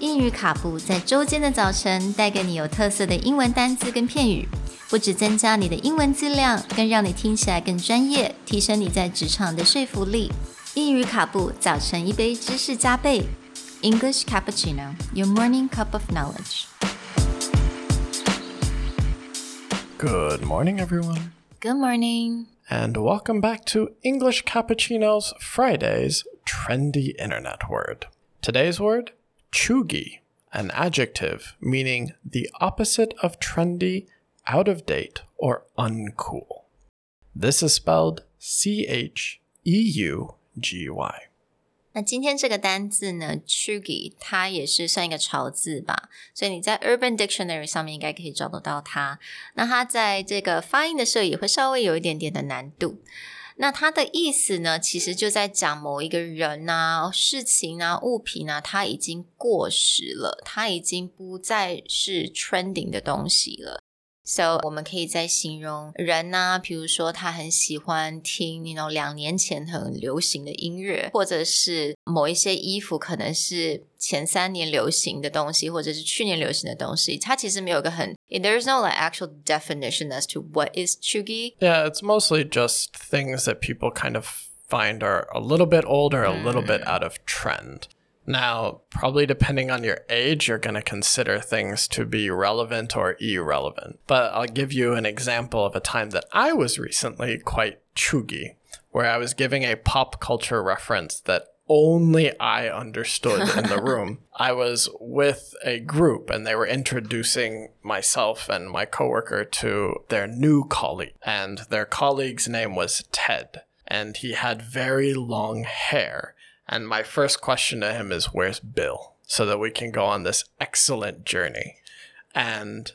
英语卡布在周间的早晨带给你有特色的英文单词跟片语，不只增加你的英文质量，更让你听起来更专业，提升你在职场的说服力。英语卡布早晨一杯知识加倍，English cappuccino, your morning cup of knowledge. Good morning, everyone. Good morning. And welcome back to English Cappuccino's Friday's trendy internet word. Today's word, cheugy, an adjective meaning the opposite of trendy, out of date, or uncool. This is spelled C H E U G Y。那今天这个单字呢，cheugy，它也是算一个潮字吧，所以你在 Urban Dictionary 上面应该可以找得到它。那它在这个发音的时候也会稍微有一点点的难度。那它的意思呢，其实就在讲某一个人呐、事情呐、物品呐，它已经过时了，它已经不再是 trending 的东西了。So 我们可以再形容人呢、啊，比如说他很喜欢听那种两年前很流行的音乐，或者是某一些衣服可能是前三年流行的东西，或者是去年流行的东西。它其实没有一个很，there's no like actual definition as to what is chuggy. Yeah, it's mostly just things that people kind of find are a little bit old or a little bit out of trend. Now, probably depending on your age, you're going to consider things to be relevant or irrelevant. But I'll give you an example of a time that I was recently quite cheugy, where I was giving a pop culture reference that only I understood in the room. I was with a group and they were introducing myself and my coworker to their new colleague. And their colleague's name was Ted. And he had very long hair. And my first question to him is, Where's Bill? So that we can go on this excellent journey. And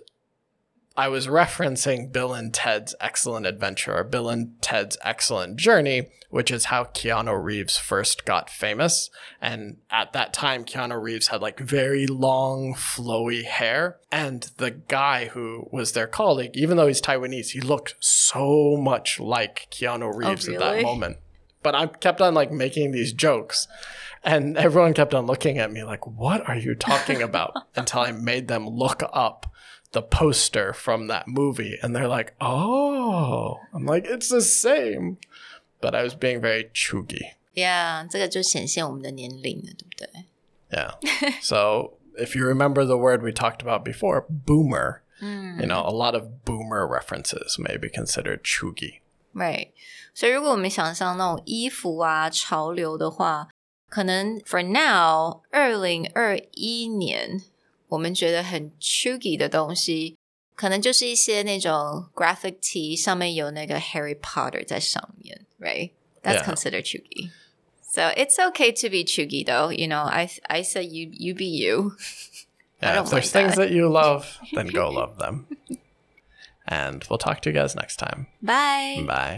I was referencing Bill and Ted's Excellent Adventure or Bill and Ted's Excellent Journey, which is how Keanu Reeves first got famous. And at that time, Keanu Reeves had like very long, flowy hair. And the guy who was their colleague, even though he's Taiwanese, he looked so much like Keanu Reeves at that oh, moment but I kept on like making these jokes. And everyone kept on looking at me like, what are you talking about? Until I made them look up the poster from that movie. And they're like, oh. I'm like, it's the same. But I was being very cheugy. Yeah, Yeah. So if you remember the word we talked about before, boomer, mm. you know, a lot of boomer references may be considered cheugy right？所以如果我们想象那种衣服啊潮流的话，可能 for now 二零二一年我们觉得很 cheugy 的东西，可能就是一些那种 graphic tee 上面有那个 Harry Potter 在上面，right？That's considered cheugy. So it's okay to be cheugy though. You know, I I say you you be you. Yeah, if there's like things that you love, then go love them. And we'll talk to you guys next time. Bye. Bye.